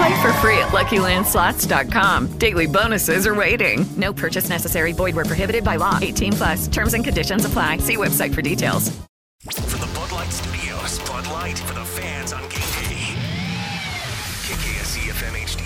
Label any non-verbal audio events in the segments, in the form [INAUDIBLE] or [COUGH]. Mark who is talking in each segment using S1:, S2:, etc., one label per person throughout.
S1: Play for free at LuckyLandSlots.com. Daily bonuses are waiting. No purchase necessary. Void where prohibited by law. 18 plus. Terms and conditions apply. See website for details.
S2: From the Bud Light Studios, Bud Light for the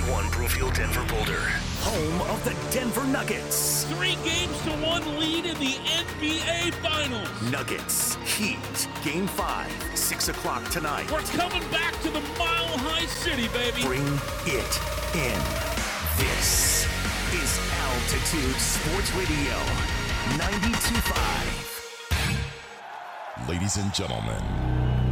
S2: FM HD1 Broomfield, Denver, Boulder. Home of the Denver Nuggets.
S3: Three games to one lead in the NBA Finals.
S2: Nuggets, Heat, Game 5, 6 o'clock tonight.
S3: We're coming back to the Mile High City, baby.
S2: Bring it in. This is Altitude Sports Radio 92.5.
S4: Ladies and gentlemen,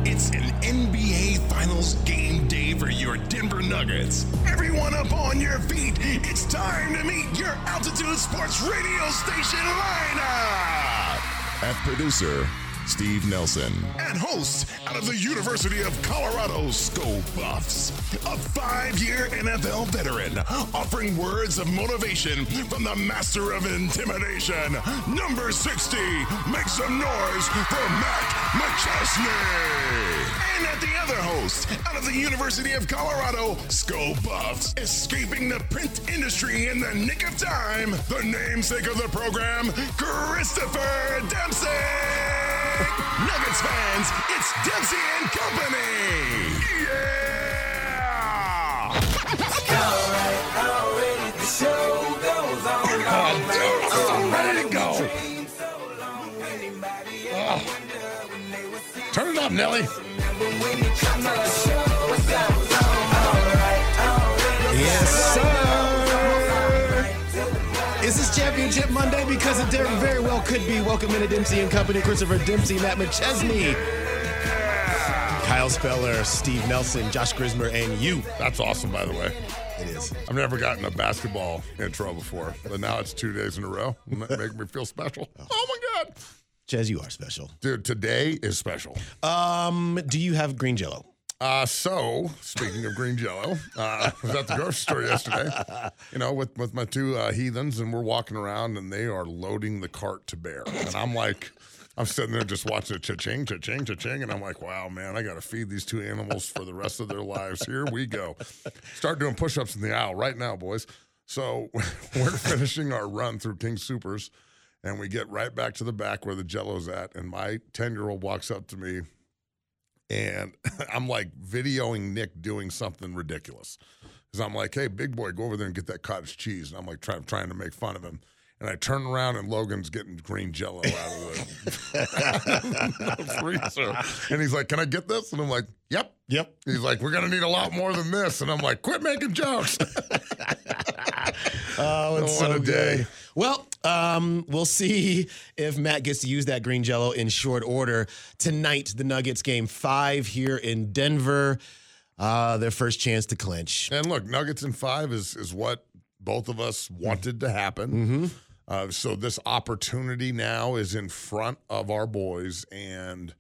S4: it's an NBA Finals game day for your Denver Nuggets. Everyone up on your feet. It's time to meet your Altitude Sports radio station lineup.
S5: And producer, Steve Nelson.
S4: And host out of the University of Colorado, Sko Buffs, a five year NFL veteran, offering words of motivation from the master of intimidation. Number 60, make some noise for Matt McChesney. And at the other host, out of the University of Colorado, Sko Buffs, escaping the print industry in the nick of time, the namesake of the program, Christopher Dempsey. Nuggets fans, it's Dempsey and Company. Yeah! I'm ready to go. Turn it up, Nelly.
S6: Championship Monday? Because it very well could be. Welcome into Dempsey and Company, Christopher Dempsey, Matt McChesney, Kyle Speller, Steve Nelson, Josh Grismer, and you.
S4: That's awesome, by the way.
S6: It is.
S4: I've never gotten a basketball intro before, but now it's two days in a row. Make me feel special. Oh my god,
S6: Chez, you are special.
S4: dude! Today is special.
S6: Um, do you have green jello?
S4: Uh, so speaking of green jello, uh, I was at the grocery store yesterday, you know, with, with my two uh, heathens, and we're walking around, and they are loading the cart to bear, and I'm like, I'm sitting there just watching it cha-ching, cha-ching, cha-ching, and I'm like, wow, man, I got to feed these two animals for the rest of their lives. Here we go. Start doing push-ups in the aisle right now, boys. So [LAUGHS] we're finishing our run through King Supers, and we get right back to the back where the Jello's at, and my ten-year-old walks up to me and [LAUGHS] I'm like videoing Nick doing something ridiculous. Because I'm like, hey, big boy, go over there and get that cottage cheese. And I'm like trying, trying to make fun of him. And I turn around and Logan's getting green jello out of the, [LAUGHS] freezer. And he's like, Can I get this? And I'm like, Yep.
S6: Yep.
S4: He's like, We're going to need a lot more than this. And I'm like, Quit making jokes. [LAUGHS]
S6: Oh, it's
S4: What
S6: so
S4: a
S6: good.
S4: day.
S6: Well, um, we'll see if Matt gets to use that green jello in short order tonight. The Nuggets game five here in Denver. Uh, their first chance to clinch.
S4: And look, Nuggets in five is is what both of us wanted to happen.
S6: Mm-hmm.
S4: Uh, so this opportunity now is in front of our boys. And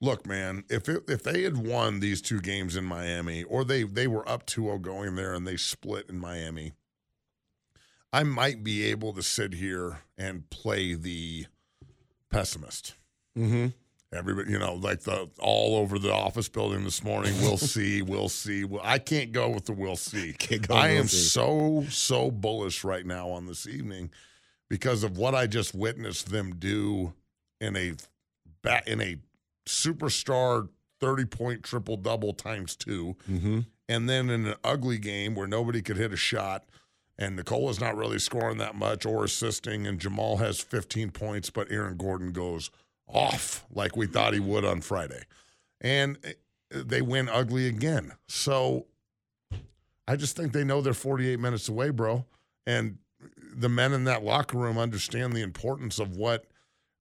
S4: look, man, if it, if they had won these two games in Miami, or they they were up 2-0 going there and they split in Miami, I might be able to sit here and play the pessimist.
S6: Mm-hmm.
S4: Everybody, you know, like the all over the office building this morning. We'll see. We'll see. Well, I can't go with the we'll see. [LAUGHS] I am
S6: see.
S4: so so bullish right now on this evening because of what I just witnessed them do in a bat in a superstar thirty point triple double times two,
S6: Mm-hmm.
S4: and then in an ugly game where nobody could hit a shot. And Nikola is not really scoring that much or assisting, and Jamal has 15 points, but Aaron Gordon goes off like we thought he would on Friday. And eh, they win ugly again. So I just think they know they're 48 minutes away, bro. And the men in that locker room understand the importance of what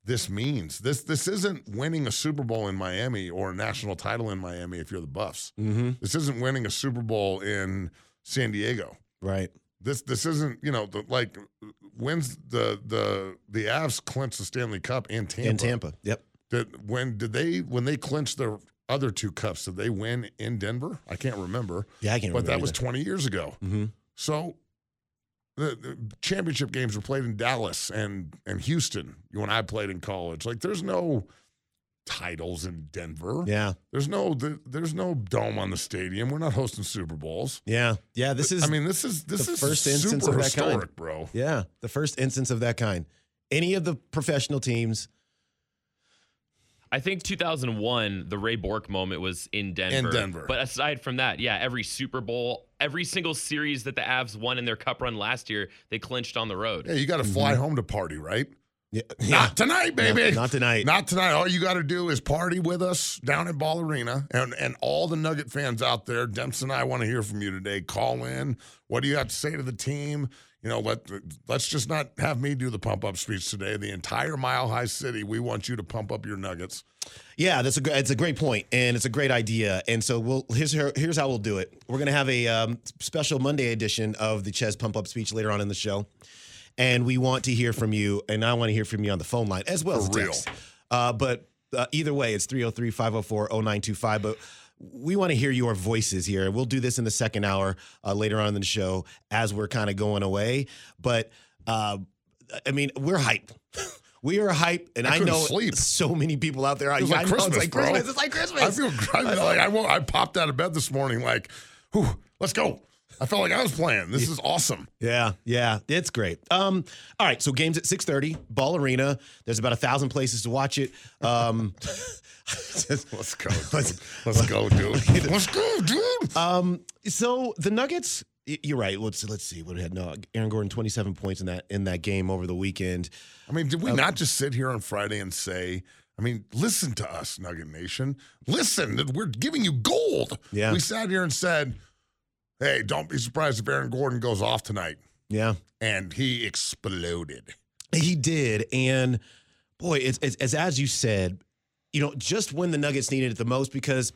S4: this means. This this isn't winning a Super Bowl in Miami or a national title in Miami if you're the Buffs.
S6: Mm-hmm.
S4: This isn't winning a Super Bowl in San Diego.
S6: Right.
S4: This this isn't you know the, like wins the the the Avs clinch the Stanley Cup in Tampa.
S6: In Tampa. Yep.
S4: Did, when did they when they clinched their other two cups? Did they win in Denver? I can't remember.
S6: Yeah, I can't
S4: But that was 20 years ago.
S6: Mm-hmm.
S4: So the, the championship games were played in Dallas and and Houston. When I played in college, like there's no titles in Denver.
S6: Yeah.
S4: There's no the, there's no dome on the stadium. We're not hosting Super Bowls.
S6: Yeah. Yeah. This is.
S4: I mean, this is this
S6: the
S4: is
S6: first instance
S4: super
S6: of that
S4: historic,
S6: kind.
S4: bro.
S6: Yeah, the first instance of that kind. Any of the professional teams.
S7: I think 2001, the Ray Bourque moment was in Denver.
S4: In Denver.
S7: But aside from that, yeah, every Super Bowl, every single series that the Avs won in their cup run last year, they clinched on the road.
S4: Yeah, you got to fly mm-hmm. home to party, right?
S6: Yeah.
S4: Not tonight, baby.
S6: No, not tonight.
S4: Not tonight. All you got to do is party with us down at Ball Arena. And and all the Nugget fans out there, Demps and I want to hear from you today. Call in. What do you have to say to the team? You know, let let's just not have me do the pump up speech today. The entire Mile High City, we want you to pump up your Nuggets.
S6: Yeah, that's a it's a great point, and it's a great idea. And so we'll here's how- here's how we'll do it. We're gonna have a um, special Monday edition of the Chez Pump Up speech later on in the show, and we want to hear from you, and I want to hear from you on the phone line as well as
S4: For real.
S6: text. Uh, but uh, either way, it's 303-504-0925. But we want to hear your voices here. We'll do this in the second hour uh, later on in the show as we're kind of going away. But uh, I mean, we're hyped. [LAUGHS] We are hyped, and
S4: I
S6: I, know
S4: sleep.
S6: so many people out there.
S4: It was
S6: I
S4: like
S6: know
S4: Christmas,
S6: it's like
S4: bro.
S6: Christmas. It's like Christmas.
S4: I feel I like I, I popped out of bed this morning like, whew, let's go. I felt like I was playing. This is awesome.
S6: Yeah, yeah, it's great. Um, all right, so games at six thirty, Ball Arena. There's about a thousand places to watch it. Um, [LAUGHS]
S4: Let's go. Dude. Let's go, dude. [LAUGHS] Let's go, dude.
S6: um, so the Nuggets. You're right. Let's let's see what had. No, Aaron Gordon, 27 points in that in that game over the weekend.
S4: I mean, did we
S6: Um,
S4: not just sit here on Friday and say, I mean, listen to us, Nugget Nation. Listen, that we're giving you gold.
S6: Yeah.
S4: We sat here and said, hey, don't be surprised if Aaron Gordon goes off tonight.
S6: Yeah,
S4: And he exploded.
S6: he did, and boy, it's, it's, it's as you said, you know, just when the Nuggets needed it the most, because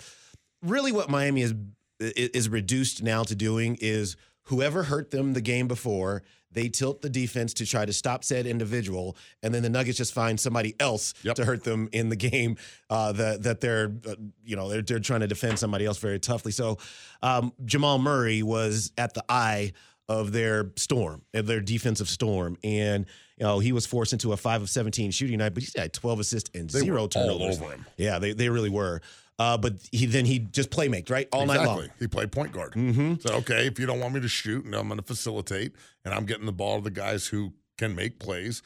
S6: really what Miami is is reduced now to doing is whoever hurt them the game before, they tilt the defense to try to stop said individual, and then the Nuggets just find somebody else
S4: Yep.
S6: to hurt them in the game uh, that that they're uh, you know they're they're trying to defend somebody else very toughly. So um, Jamal Murray was at the eye of their storm, of their defensive storm, and you know he was forced into a five of seventeen shooting night, but he had twelve assists and
S4: They
S6: zero turnovers. Yeah, they they really were. Uh, but he then he just playmaked right all night long.
S4: He played point guard.
S6: Mm-hmm.
S4: Said, okay, if you don't want me to shoot, and I'm going to facilitate, and I'm getting the ball to the guys who can make plays.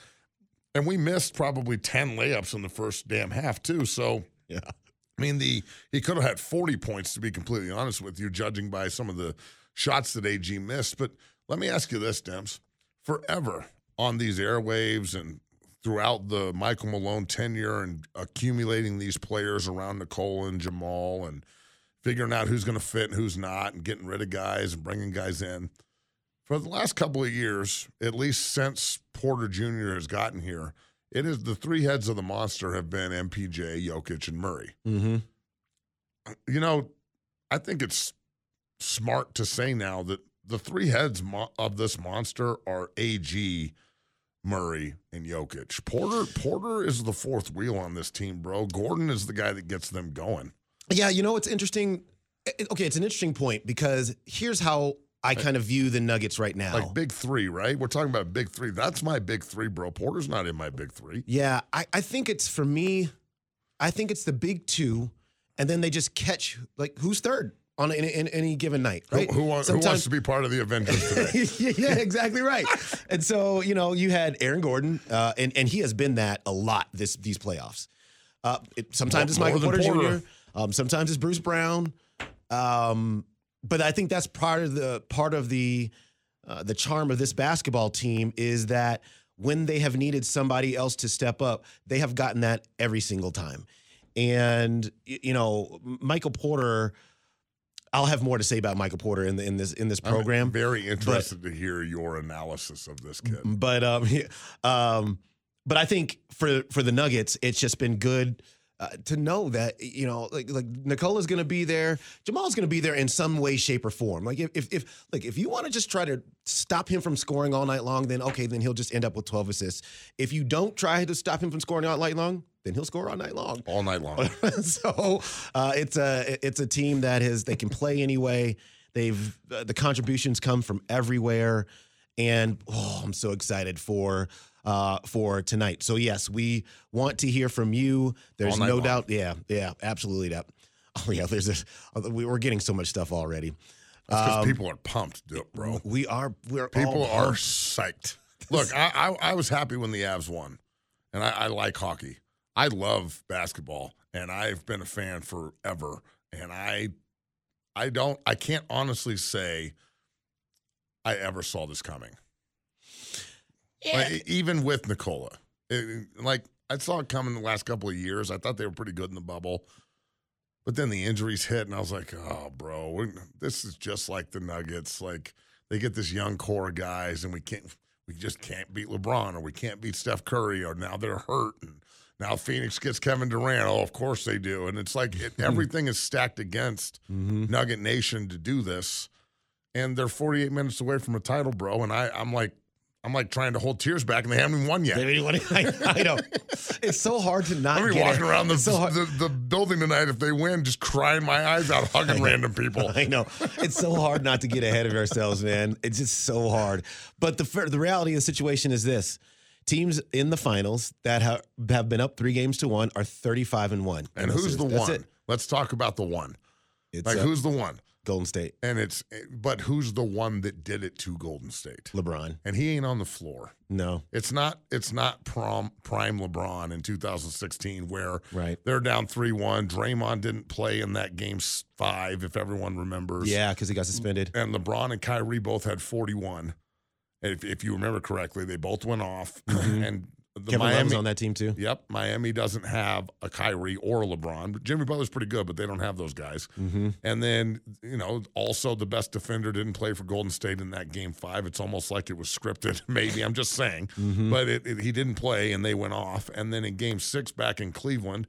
S4: And we missed probably 10 layups in the first damn half, too. So, [LAUGHS]
S6: Yeah.
S4: I mean, the he could have had 40 points, to be completely honest with you, judging by some of the shots that AG missed. But let me ask you this, Demps. Forever on these airwaves and throughout the Michael Malone tenure and accumulating these players around Nikola and Jamal and figuring out who's going to fit and who's not and getting rid of guys and bringing guys in. For the last couple of years, at least since Porter Jr. has gotten here, it is the three heads of the monster have been MPJ, Jokic, and Murray.
S6: Mm-hmm.
S4: You know, I think it's smart to say now that the three heads mo- of this monster are AG, Murray, and Jokic. Porter Porter is the fourth wheel on this team, bro. Gordon is the guy that gets them going.
S6: Yeah, you know what's interesting? Eh, eh, okay, it's an interesting point because here's how I kind of view the Nuggets right now.
S4: Like big three, right? We're talking about big three. That's my big three, bro. Porter's not in my big three.
S6: yeah, I, I think it's for me. I think it's the big two, and then they just catch like who's third on any, in, any given night,
S4: Who-
S6: right?
S4: Who, who
S6: Sometimes-
S4: wants to be part of the Avengers [LAUGHS] today?
S6: yeah, exactly right. and so you know, you had Aaron Gordon, uh, and and he has been that a lot this these playoffs. Uh, it, sometimes it's Michael Porter,
S4: Porter.
S6: Jr. Um, sometimes it's Bruce Brown. Um, but I think that's part of the part of the uh, the charm of this basketball team is that when they have needed somebody else to step up, they have gotten that every single time. And you know, Michael Porter. I'll have more to say about Michael Porter in the, in this in this
S4: I'm
S6: program.
S4: very interested to hear your analysis of this kid.
S6: But um, um, but I think for for the Nuggets, it's just been good uh, to know that you know, like like Nikola's going to be there, Jamal's going to be there in some way, shape, or form. Like if if, if like if you want to just try to stop him from scoring all night long, then okay, then he'll just end up with twelve assists. If you don't try to stop him from scoring all night long, then he'll score all night long.
S4: All night long. [LAUGHS]
S6: so uh, it's a it's a team that has they can play anyway. They've uh, the contributions come from everywhere, and oh, I'm so excited for uh, for tonight. So yes, we want to hear from you. There's no
S4: long.
S6: doubt. Yeah, yeah, absolutely. That. [LAUGHS] Oh yeah, there's this. We, we're getting so much stuff already.
S4: Because
S6: Um,
S4: people are pumped, dude, bro.
S6: We are. We're
S4: People are psyched. Look, I, I I was happy when the Avs won, and I, I like hockey. I love basketball, and I've been a fan forever. And I, I don't, I can't honestly say I ever saw this coming. Like, even with Nikola, It- like I saw it coming the last couple of years. I thought they were pretty good in the bubble. But then the injuries hit, and I was like, "Oh, bro, this is just like the Nuggets. Like they get this young core of guys, and we can't, we just can't beat LeBron, or we can't beat Steph Curry, or now they're hurt, and now Phoenix gets Kevin Durant. Oh, of course they do. And it's like it, hmm. everything is stacked against mm-hmm. Nugget Nation to do this, and they're 48 minutes away from a title, bro. And I, I'm like, I'm like trying to hold tears back, and they haven't won yet. [LAUGHS]
S6: I, I know. [LAUGHS] It's so hard to not.
S4: I'm
S6: get
S4: walking
S6: it.
S4: around the,
S6: It's so hard-
S4: the, the building tonight if they win, just crying my eyes out, hugging [LAUGHS] random people.
S6: I know. It's so hard not to get ahead of ourselves, man. It's just so hard. But the fir- the reality of the situation is this. Teams in the finals that have, have been up three games to one are 35 and one.
S4: And who's the.
S6: That's
S4: one?
S6: it.
S4: Let's talk about the one.
S6: It's,
S4: like
S6: uh,
S4: who's the one?
S6: Golden State.
S4: And it's but who's the one that did it to Golden State?
S6: LeBron.
S4: And he ain't on the floor.
S6: No.
S4: It's not it's not prom, prime LeBron in 2016 where
S6: Right.
S4: they're down 3-1. Draymond didn't play in that game 5 if everyone remembers.
S6: Yeah, because he got suspended.
S4: And LeBron and Kyrie both had 41. If, if you remember correctly, they both went off mm-hmm. and the
S6: Kevin
S4: Miami
S6: was on that team too.
S4: Yep, Miami doesn't have a Kyrie or a LeBron. But Jimmy Butler's pretty good, but they don't have those guys.
S6: Mm-hmm.
S4: And then you know, also the best defender didn't play for Golden State in that game five. It's almost like it was scripted. [LAUGHS] Maybe I'm just saying,
S6: Mhm.
S4: but it, it- he didn't play, and they went off. And then in Game six back in Cleveland.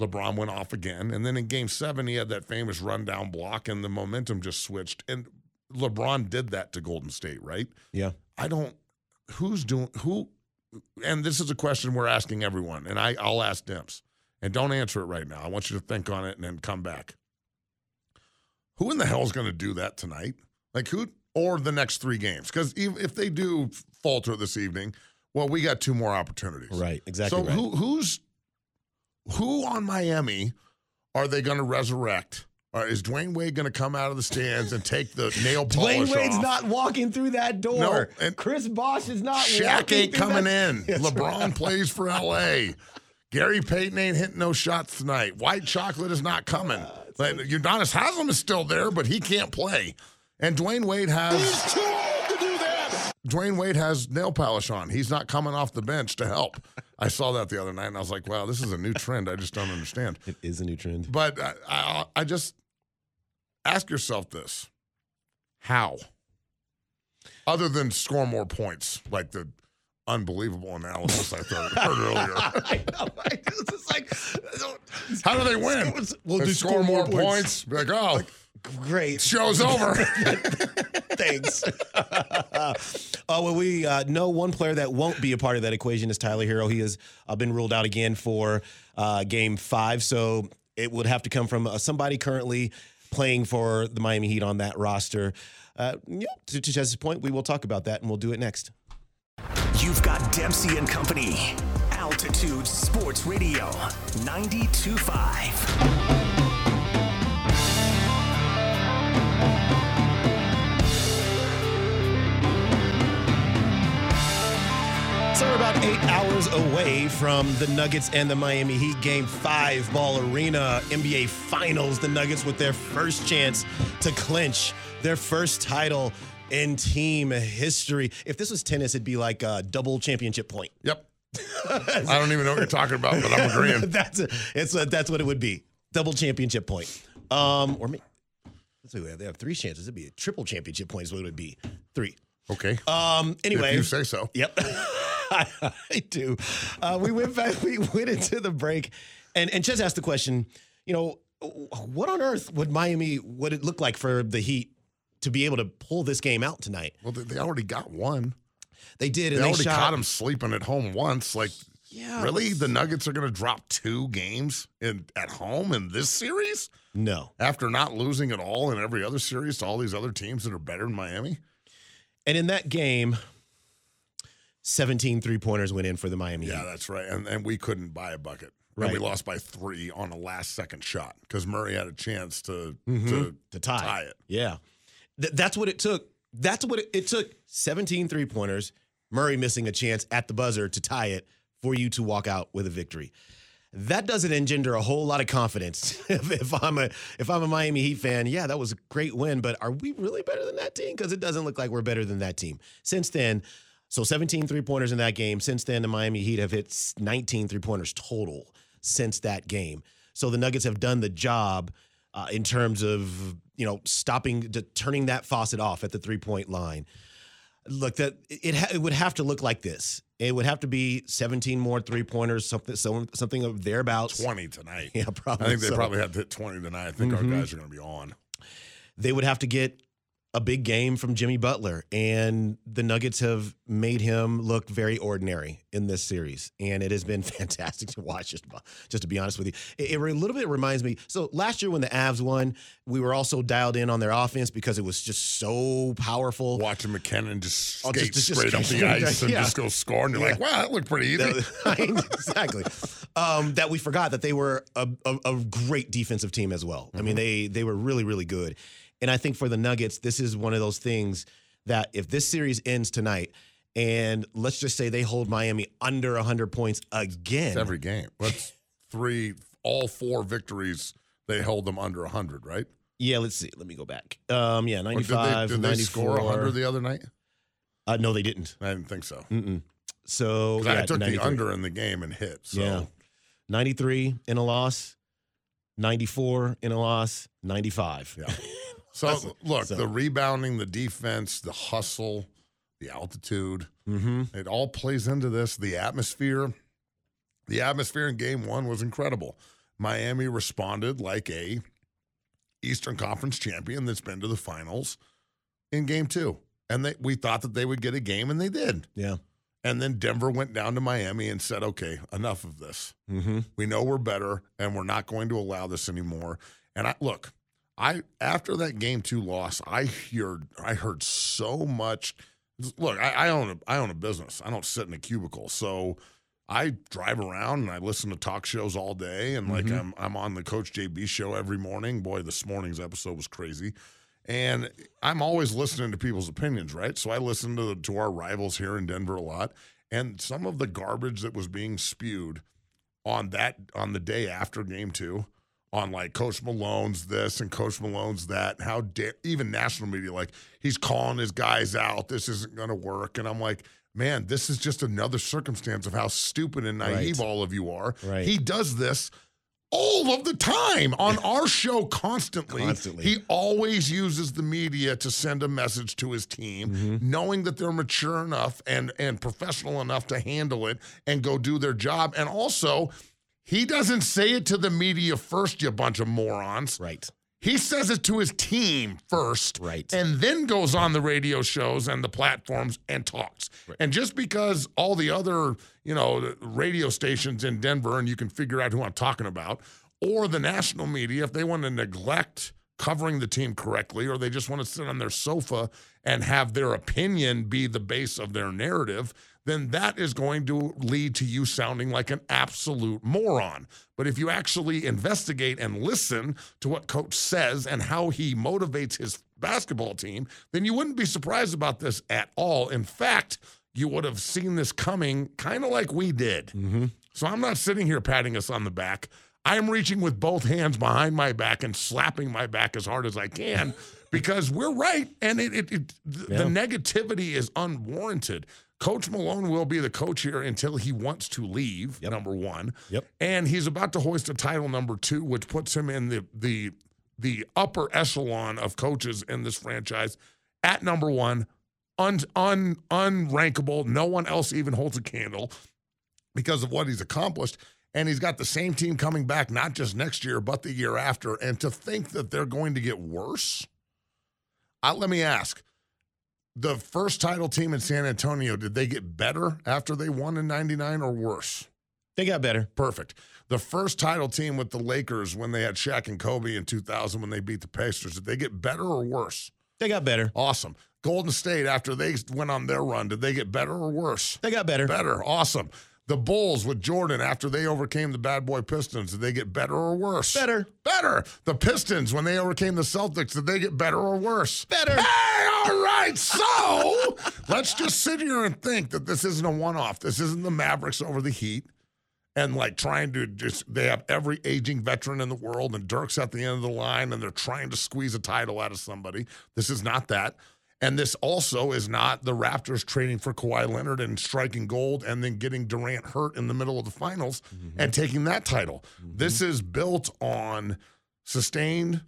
S4: LeBron went off again. And then in game seven, he had that famous rundown block, and the momentum just switched. And LeBron did that to Golden State, right?
S6: Yeah.
S4: I don't. Who's doing who? And this is a question we're asking everyone, and I I'll ask Demps, and don't answer it right now. I want you to think on it and then come back. Who in the hell is going to do that tonight? Like who or the next three games? Because if they do falter this evening, well, we got two more opportunities.
S6: Right. Exactly.
S4: So
S6: right.
S4: who who's who on Miami are they going to resurrect? Or is Dwyane Wade going to come out of the stands and take the [LAUGHS] nail polish
S6: Dwyane Wade's
S4: off?
S6: not walking through that door.
S4: No, and
S6: Chris Bosh is not.
S4: Shaq ain't coming
S6: that-
S4: in. [LAUGHS]
S6: That's
S4: LeBron
S6: right.
S4: plays for LA. Gary Payton ain't hitting no shots tonight. White chocolate is not coming. Like, Udonis Haslem is still there, but he can't play. And Dwyane Wade has
S8: too old to do that.
S4: Dwyane Wade has nail polish on. He's not coming off the bench to help. I saw that the other night, and I was like, "Wow, this is a new trend. I just don't understand."
S6: It is a new trend.
S4: But I, I, I just ask yourself this: How? Other than score more points, like the unbelievable analysis I thought heard earlier. [LAUGHS]
S6: I know. right? It's like,
S4: How do they win?
S6: We'll
S4: They
S6: do
S4: score, more points. Be Like, oh,
S6: great.
S4: show's over. [LAUGHS]
S6: Thanks. oh [LAUGHS] well, we uh, know one player that won't be a part of that equation is Tyler Herro. He has uh, been ruled out again for uh, Game Five, so it would have to come from uh, somebody currently playing for the Miami Heat on that roster. Uh, yeah, to, to Chez's point, we will talk about that, and we'll do it next.
S2: You've got Dempsey and Company. Altitude Sports Radio 92.5.
S6: So we're about eight hours away from the Nuggets and the Miami Heat game five ball arena NBA Finals. The Nuggets with their first chance to clinch their first title in team history. If this was tennis, it'd be like a double championship point.
S4: Yep. I don't even know what you're talking about, but I'm agreeing. [LAUGHS]
S6: that's a, it's a, that's what it would be. Double championship point. Um, or maybe, let's see, they have three chances. It'd be a triple championship point is what it would be. Three.
S4: Okay.
S6: Um. Anyway,
S4: If you say so.
S6: Yep, [LAUGHS] I, [LAUGHS] I do. Uh, we went back. We went into the break, and and Chez asked the question. You know, what on earth would Miami? Would it look like for the Heat to be able to pull this game out tonight?
S4: Well, they, they already got one.
S6: They did,
S4: They,
S6: they,
S4: already
S6: shot.
S4: caught him sleeping at home once. Like,
S6: Yeah,
S4: really? The Nuggets are going to drop two games in at home in this series
S6: No,
S4: after not losing at all in every other series to all these other teams that are better than Miami?
S6: and in that game, 17 three pointers went in for the Miami
S4: Yeah,
S6: Heat.
S4: that's right. And and we couldn't buy a bucket. And
S6: Right.
S4: we lost by three on a last second shot because Murray had a chance to
S6: Mhm.
S4: to,
S6: to tie.
S4: tie it.
S6: Yeah. Th- that's what it took. That's what it, it took 17 three pointers, Murray missing a chance at the buzzer to tie it for you to walk out with a victory. That doesn't engender a whole lot of confidence. [LAUGHS] if, if I'm a if I'm a Miami Heat fan, yeah, that was a great win, but are we really better than that team? Because it doesn't look like we're better than that team. Since then, so 17 three pointers in that game. Since then, the Miami Heat have hit 19 three pointers total since that game. So the Nuggets have done the job uh, in terms of you know stopping, to, turning that faucet off at the three point line. Look, that it ha- it would have to look like this. It would have to be 17 more three pointers, something so, something of thereabouts.
S4: 20 tonight. [LAUGHS]
S6: Yeah, probably.
S4: I think they
S6: so.
S4: probably have to hit 20 tonight. I think
S6: Mhm.
S4: our guys are going to be on.
S6: they would have to get a big game from Jimmy Butler. And the Nuggets have made him look very ordinary in this series. And it has been [LAUGHS] fantastic to watch, just, just to be honest with you. It, it a little bit reminds me. So last year when the Avs won, we were also dialed in on their offense because it was just so powerful.
S4: Watching MacKinnon just
S6: Oh,
S4: skate
S6: just- just
S4: straight up
S6: skate
S4: the ice
S6: up,
S4: and
S6: yeah.
S4: just go score. And you're like, wow, that looked pretty easy. [LAUGHS]
S6: Exactly. Um, that we forgot that they were a, a, a great defensive team as well. I mean, they they were really really good, and I think for the Nuggets, this is one of those things that if this series ends tonight, and let's just say they hold Miami under hundred points again,
S4: It's every game. That's [LAUGHS] three, all four victories, they held them under 100, right?
S6: yeah. Let's see. Let me go back. Um, yeah,
S4: Or did they,
S6: 95,
S4: did they score 100 the other night?
S6: uh, no, they didn't.
S4: I didn't think so.
S6: Mm-mm. So yeah,
S4: I took the under in the game and hit. So
S6: Yeah. 93 in a loss, 94 in a loss, 95.
S4: Yeah. [LAUGHS] So look,
S6: So-
S4: the rebounding, the defense, the hustle, the altitude,
S6: Mm-hmm.
S4: it all plays into this. The atmosphere, the atmosphere in game one was incredible. Miami responded like a Eastern Conference champion that's been to the finals in game two. And they, we thought that they would get a game, and they did.
S6: Yeah.
S4: And then Denver went down to Miami and said, okay, enough of this.
S6: Mm-hmm.
S4: We know we're better and we're not going to allow this anymore. And I look, I after that game two loss, I heard I heard so much. Look, I, I own a I own a business. I don't sit in a cubicle. So I drive around and I listen to talk shows all day and like
S6: Mhm.
S4: I'm I'm on the Coach JB show every morning. Boy, this morning's episode was crazy. And I'm always listening to people's opinions, right? So I listen to to our rivals here in Denver a lot, and some of the garbage that was being spewed on that on the day after game two, on like Coach Malone's this and Coach Malone's that. How dare even national media like he's calling his guys out. This isn't going to work, and I'm like. Man, this is just another circumstance of how stupid and naive
S6: Right.
S4: all of you are.
S6: Right.
S4: He does this all of the time on [LAUGHS] our show constantly.
S6: Constantly.
S4: He always uses the media to send a message to his team,
S6: Mm-hmm.
S4: knowing that they're mature enough and and professional enough to handle it and go do their job. And also, he doesn't say it to the media first, you bunch of morons.
S6: Right.
S4: He says it to his team first,
S6: Right.
S4: and then goes on the radio shows and the platforms and talks. And just because all the other, you know, radio stations in Denver, and you can figure out who I'm talking about, or the national media, if they want to neglect covering the team correctly, or they just want to sit on their sofa and have their opinion be the base of their narrative, then that is going to lead to you sounding like an absolute moron. But if you actually investigate and listen to what coach says and how he motivates his basketball team, then you wouldn't be surprised about this at all. In fact, you would have seen this coming kind of like we did. Mm-hmm. So I'm not sitting here patting us on the back. I'm reaching with both hands behind my back and slapping my back as hard as I can [LAUGHS] because we're right. And it, it, it the,
S6: Yeah.
S4: the negativity is unwarranted. Coach Malone will be the coach here until he wants to leave, number one.
S6: Yep.
S4: And he's about to hoist a title number two, which puts him in the the the upper echelon of coaches in this franchise at number one, un, un unrankable. No one else even holds a candle because of what he's accomplished. And he's got the same team coming back, not just next year, but the year after. And to think that they're going to get worse, uh, let me ask the first title team in San Antonio, did they get better after they won in 99 or worse?
S6: They got better.
S4: Perfect. The first title team with the Lakers when they had Shaq and Kobe in 2000 when they beat the Pacers, did they get better or worse?
S6: They got better.
S4: Awesome. Golden State, after they went on their run, did they get better or worse?
S6: They got better.
S4: Better. Awesome. The Bulls with Jordan, after they overcame the bad boy Pistons, did they get better or worse?
S6: Better.
S4: Better. The Pistons, when they overcame the Celtics, did they get better or worse?
S6: Better.
S4: Hey, all right. So [LAUGHS] let's just sit here and think that this isn't a one off. This isn't the Mavericks over the Heat and like trying to just, they have every aging veteran in the world and Dirk's at the end of the line and they're trying to squeeze a title out of somebody. This is not that. And this also is not the Raptors trading for Kawhi Leonard and striking gold and then getting Durant hurt in the middle of the finals mm-hmm. and taking that title. Mm-hmm. This is built on sustained,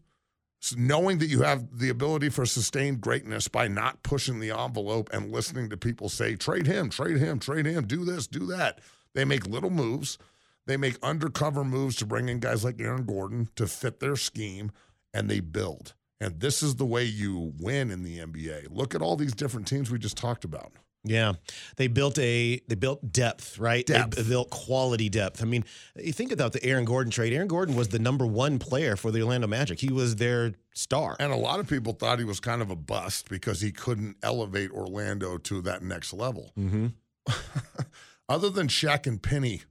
S4: knowing that you have the ability for sustained greatness by not pushing the envelope and listening to people say, trade him, trade him, trade him, do this, do that. They make little moves. They make undercover moves to bring in guys like Aaron Gordon to fit their scheme, and they build. And this is the way you win in the NBA. Look at all these different teams we just talked about.
S6: Yeah, they built a they built depth, right?
S4: Depth.
S6: They built quality depth. I mean, you think about the Aaron Gordon trade. Aaron Gordon was the number one player for the Orlando Magic. He was their star.
S4: And a lot of people thought he was kind of a bust because he couldn't elevate Orlando to that next level.
S6: Mm-hmm. [LAUGHS]
S4: Other than Shaq and Penny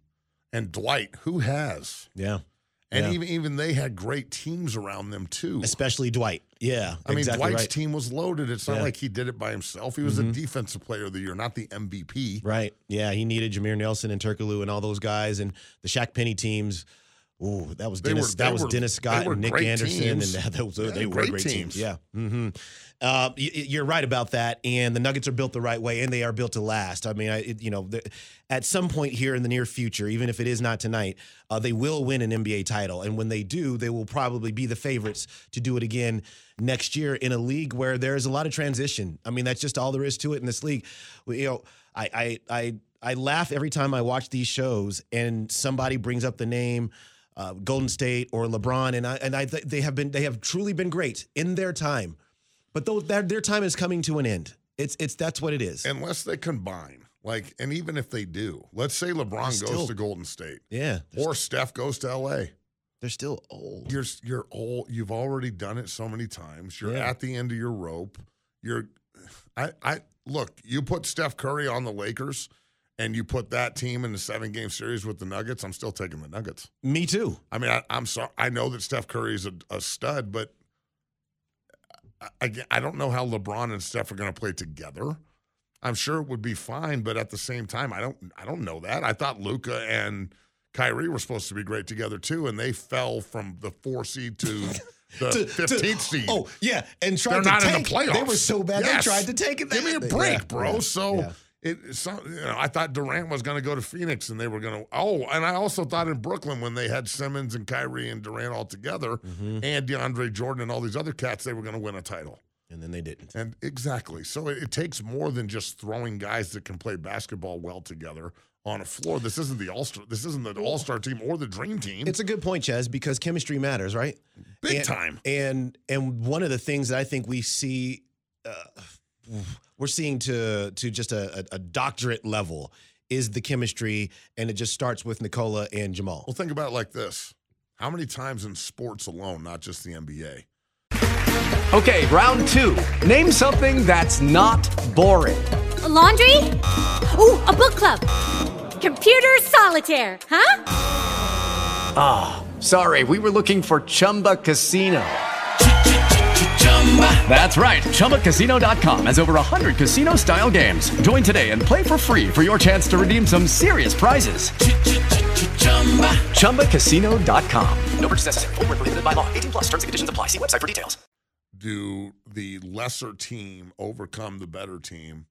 S4: and Dwight, who has?
S6: Yeah,
S4: And
S6: Yeah.
S4: even even they had great teams around them too.
S6: especially Dwight. Yeah,
S4: I mean,
S6: exactly
S4: Dwight's
S6: right.
S4: team was loaded. It's not
S6: Yeah.
S4: like he did it by himself. He was
S6: Mhm.
S4: a defensive player of the year, not the MVP.
S6: Right. Yeah, he needed Jameer Nelson and Turkoglu and all those guys and the Shaq Penny teams. Ooh, that was
S4: They
S6: Dennis.
S4: were-
S6: that was
S4: were-
S6: Dennis Scott and Nick Anderson,
S4: teams.
S6: and [LAUGHS] that was,
S4: Yeah,
S6: they were
S4: great
S6: great, teams.
S4: teams.
S6: Yeah, hmm uh, you're right about that. And the Nuggets are built the right way, and they are built to last. I mean, I, it, you know, at some point here in the near future, even if it is not tonight, uh, they will win an NBA title, and when they do, they will probably be the favorites to do it again next year in a league where there is a lot of transition. I mean, that's just all there is to it in this league. You know, I, I, I, I laugh every time I watch these shows and somebody brings up the name uh, Golden State or LeBron, and I and I they have been they have truly been great in their time, but though their, their time is coming to an end. It's it's that's what it is.
S4: Unless they combine. Like, and even if they do, let's say LeBron
S6: Still-
S4: goes to Golden State
S6: yeah,
S4: or Steph goes to LA.
S6: they're still old.
S4: You're you're old. You've already done it so many times. You're
S6: Yeah.
S4: at the end of your rope. You're I I look, you put Steph Curry on the Lakers and you put that team in the seven game series with the Nuggets, I'm still taking the Nuggets.
S6: Me too.
S4: I mean, I, I'm sorry. I know that Steph Curry is a, a stud, but I, I, don't know how LeBron and Steph are going to play together. I'm sure it would be fine, but at the same time, I don't. I don't know that. I thought Luka and Kyrie were supposed to be great together too, and they fell from the four seed to [LAUGHS] the fifteenth seed.
S6: Oh yeah, and tried
S4: They're
S6: to
S4: not
S6: take,
S4: in the playoffs.
S6: They were so bad
S4: Yes.
S6: they tried to take it.
S4: Give me a break,
S6: yeah,
S4: bro.
S6: yeah,
S4: so
S6: yeah.
S4: It, so you know, I thought Durant was going to go to Phoenix, and they were going to. Oh, and I also thought in Brooklyn when they had Simmons and Kyrie and Durant all together,
S6: Mm-hmm.
S4: and DeAndre Jordan and all these other cats, they were going to win a title.
S6: and then they didn't.
S4: And exactly. So it, it takes more than just throwing guys that can play basketball well together on a floor. This isn't the all star. This isn't the all star team or the dream team.
S6: It's a good point, Chez, because chemistry matters, right?
S4: Big
S6: And-
S4: time.
S6: And and one of the things that I think we see, uh, we're seeing to to just a, a, a doctorate level is the chemistry, and it just starts with Nikola and Jamal.
S4: well, think about it like this: How many times in sports alone, not just the NBA?
S9: Okay, round two. Name something that's not boring.
S10: A laundry? Ooh, a book club. Computer solitaire, huh?
S9: Ah, sorry, we were looking for Chumba Casino. That's right. ChumbaCasino.com has over 100 casino style games. Join today and play for free for your chance to redeem some serious prizes. ChumbaCasino.com. No purchase necessary. Void where prohibited by law. 18 plus terms and conditions apply. See website for details.
S4: do the lesser team overcome the better team?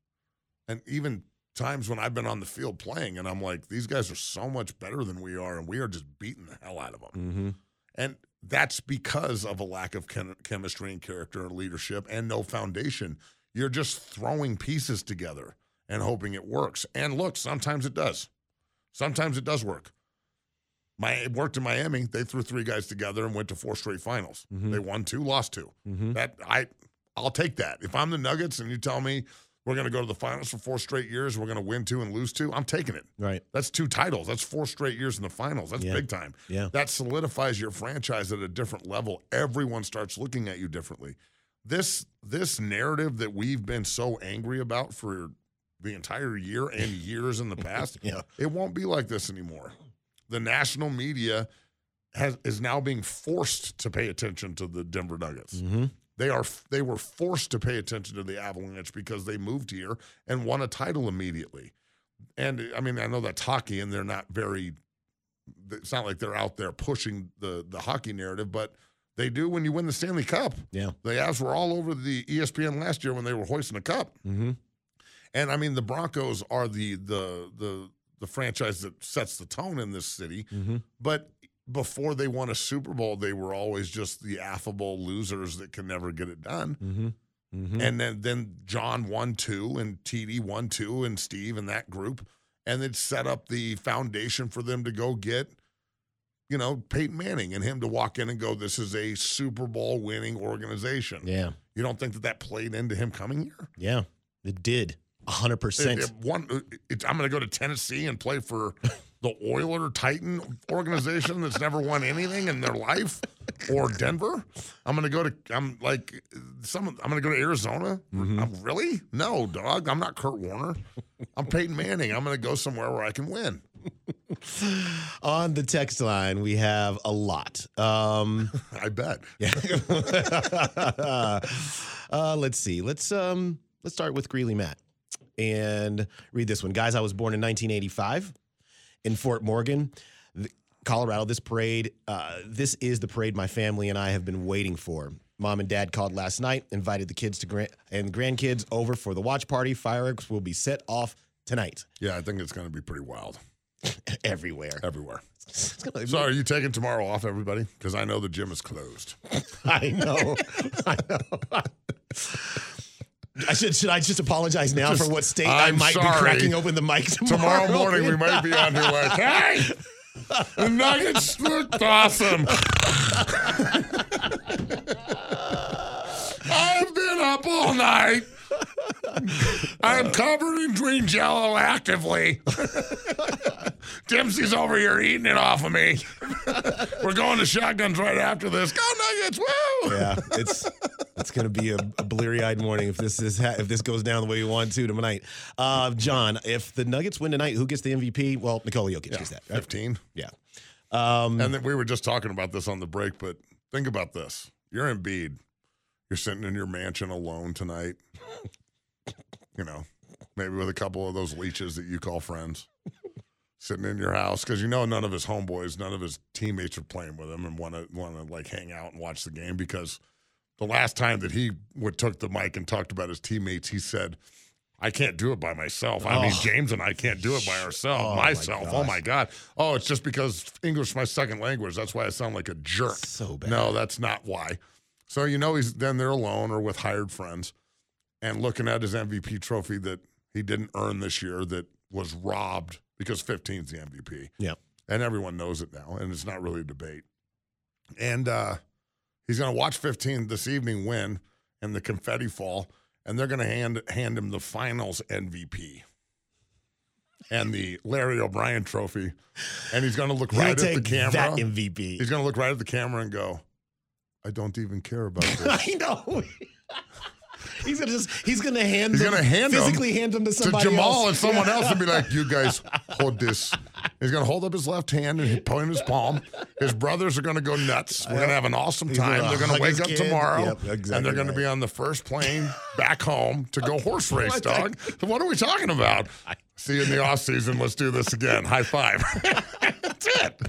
S4: And even times when I've been on the field playing and I'm like, these guys are so much better than we are, and we are just beating the hell out of them.
S6: Mm-hmm.
S4: And that's because of a lack of chem- chemistry and character and leadership and no foundation. You're just throwing pieces together and hoping it works. And look, sometimes it does. Sometimes it does work. My it worked in Miami. They threw three guys together and went to four straight finals.
S6: Mhm.
S4: They won two, lost 2
S6: Mhm.
S4: That I I'll take that. If I'm the Nuggets and you tell me we're going to go to the finals for four straight years, we're going to win two and lose two, I'm taking it.
S6: Right.
S4: That's two titles. That's four straight years in the finals. That's
S6: Yeah.
S4: big time.
S6: Yeah.
S4: That solidifies your franchise at a different level. Everyone starts looking at you differently. This this narrative that we've been so angry about for the entire year and [LAUGHS] years in the past,
S6: Yeah.
S4: it won't be like this anymore. The national media has is now being forced to pay attention to the Denver Nuggets.
S6: Mm-hmm.
S4: They are they were forced to pay attention to the Avalanche because they moved here and won a title immediately. And I mean, I know that's hockey, and they're not very. It's not like they're out there pushing the the hockey narrative, but they do when you win the Stanley Cup.
S6: Yeah.
S4: The Avs were all over the ESPN last year when they were hoisting a cup.
S6: Mm-hmm.
S4: And I mean, the Broncos are the the the the franchise that sets the tone in this city.
S6: Mm-hmm.
S4: But before they won a Super Bowl, they were always just the affable losers that can never get it done.
S6: Mm-hmm. Mm-hmm.
S4: And then then John won two, and TD won two, and Steve and that group, and it set up the foundation for them to go get, you know, Peyton Manning and him to walk in and go, "This is a Super Bowl winning organization."
S6: Yeah.
S4: You don't think that that played into him coming here?
S6: Yeah. It did. A hundred
S4: It-
S6: percent.
S4: it- one, it, I'm going to go to Tennessee and play for [LAUGHS] the Oiler Titan organization that's never won anything in their life, or Denver. I'm going to go to. I'm like some. I'm going to go to Arizona.
S6: Mm-hmm.
S4: I'm- really? No, dog. I'm not Kurt Warner. I'm Peyton Manning. I'm going to go somewhere where I can win. [LAUGHS]
S6: On the text line, we have a lot. Um, [LAUGHS]
S4: I bet. [LAUGHS]
S6: yeah. uh, let's see. Let's um, let's start with Greeley Matt and read this one, guys. I was born in 1985 in Fort Morgan, Colorado. This parade, uh, this is the parade my family and I have been waiting for. Mom and dad called last night, invited the kids to grand- and grandkids over for the watch party. Fireworks will be set off tonight
S4: Yeah, I think it's going to be pretty wild [LAUGHS]
S6: everywhere.
S4: everywhere.
S6: Gonna-
S4: So, are you taking tomorrow off, everybody? Because I know the gym is closed. [LAUGHS]
S6: I know. I know. [LAUGHS] I should should I just apologize now
S4: Just-
S6: for what state I
S4: I'm
S6: might
S4: sorry.
S6: be cracking open the mic tomorrow?
S4: Tomorrow morning, we might be on here like, [LAUGHS] hey, the Nuggets looked awesome. [LAUGHS] I've been up all night. I'm covered in green jello actively. [LAUGHS] Dempsey's over here eating it off of me. [LAUGHS] We're going to shotguns right after this. Go Nuggets! Woo!
S6: yeah, it's it's gonna be a, a bleary-eyed morning if this is ha- if this goes down the way we want to tonight. Uh, John, if the Nuggets win tonight, who gets the MVP? Well, Nikola Jokic gets that. Right?
S4: 15.
S6: Yeah. Um,
S4: And then we were just talking about this on the break, but think about this. You're Embiid. You're sitting in your mansion alone tonight. You know, maybe with a couple of those leeches that you call friends. Sitting in your house because you know none of his homeboys, none of his teammates are playing with him and want to want to like hang out and watch the game because the last time that he would took the mic and talked about his teammates, he said, "I can't do it by myself. I mean,
S6: Oh.
S4: James and I can't do it by ourselves.
S6: Oh, my
S4: myself. oh my god. Oh, it's just because English is my second language. That's why I sound like a jerk.
S6: So bad.
S4: No, that's not why. So you know he's then they're alone or with hired friends, and looking at his MVP trophy that he didn't earn this year that was robbed because 15 is the MVP
S6: yeah.
S4: and everyone knows it now, and it's not really a debate. And uh, he's going to watch 15 this evening win and the confetti fall, and they're going to hand hand him the Finals MVP and the Larry O'Brien Trophy, and he's going to look right at the camera.
S6: that MVP.
S4: He's going to look right at the camera and go, "I don't even care about [LAUGHS] this."
S6: I know. [LAUGHS] he's gonna just he's gonna hand
S4: He's
S6: them,
S4: gonna hand them
S6: physically hand them to
S4: to
S6: somebody
S4: Jamal
S6: else.
S4: and someone else and be like, "You guys [LAUGHS] hold this." He's gonna hold up his left hand and he point in his palm. His brothers are gonna go nuts. We're gonna have an awesome time.
S6: gonna
S4: They're gonna wake up
S6: kid.
S4: tomorrow
S6: Yep,
S4: and they're gonna
S6: right.
S4: be on the first plane back home to go [LAUGHS] horse race, dog. What are we talking about? See you in the off season. Let's do this again. High five. [LAUGHS] That's it.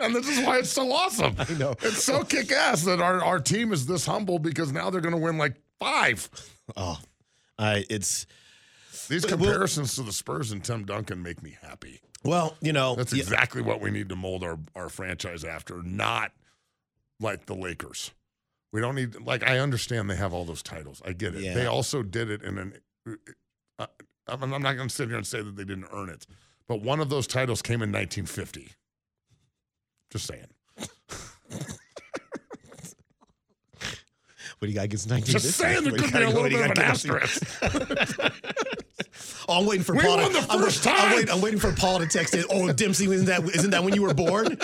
S4: And this is why it's so awesome. I
S6: know.
S4: It's so kick ass that our, our team is this humble because now they're going to win like five.
S6: Oh, I it's
S4: These
S6: Well-
S4: comparisons to the Spurs and Tim Duncan make me happy.
S6: well, you know,
S4: That's
S6: yeah,
S4: exactly what we need to mold our, our franchise after, not like the Lakers. We don't need, like, I understand they have all those titles. I get it.
S6: Yeah.
S4: They also did it in an, uh, I'm not going to sit here and say that they didn't earn it, but one of those titles came in 1950. Just saying. [LAUGHS]
S6: what do you got against 19?
S4: Just saying there could be a little bit of an asterisk.
S6: Oh, [LAUGHS] I'm waiting for
S4: We
S6: Paul.
S4: won
S6: to,
S4: the
S6: I'm,
S4: first
S6: I'm waiting, I'm waiting for Paul to text it. Oh, Dempsey, isn't that isn't that when you were born? [LAUGHS]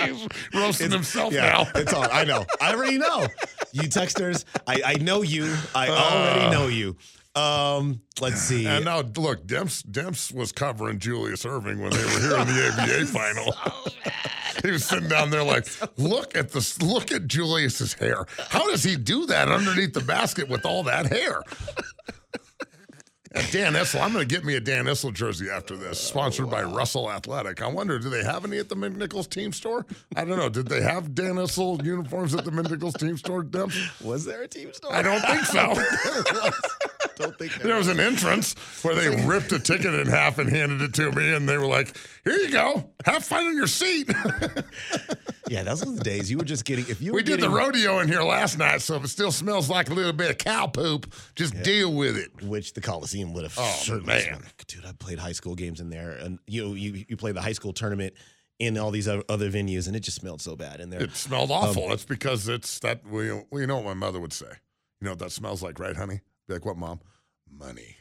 S4: He's roasting himself
S6: yeah,
S4: now.
S6: it's on. I know. I already know. You texters, I, I know you. I already uh. know you. Um, let's see.
S4: And now, look, Demps, Demps was covering Julius Erving when they were here in the [LAUGHS] ABA final. he was sitting down there like, [LAUGHS] look at this, look at Julius's hair. How does he do that underneath the basket with all that hair? And Dan Issel, I'm going to get me a Dan Issel jersey after this, sponsored by Russell Athletic. I wonder, do they have any at the McNichols team store? I don't know. Did they have Dan Issel uniforms at the McNichols team store, Demps?
S6: was there a team store?
S4: I don't think so. [LAUGHS]
S6: don't think [LAUGHS]
S4: There was an entrance where they ripped a ticket in half and handed it to me, and they were like, "Here you go, have fun in your seat." [LAUGHS]
S6: Yeah, those were the days you were just getting. If you were
S4: we did the rodeo in here last night, so if it still smells like a little bit of cow poop, just deal with it.
S6: which the Coliseum would have.
S4: Oh,
S6: certainly
S4: man.
S6: smelled. dude, I played high school games in there, and you you you play the high school tournament in all these other venues, and it just smelled so bad in there.
S4: It smelled awful. Um, That's because it's that. We, well, you know what my mother would say. You know what that smells like, right, honey? Be like, what, mom? Money.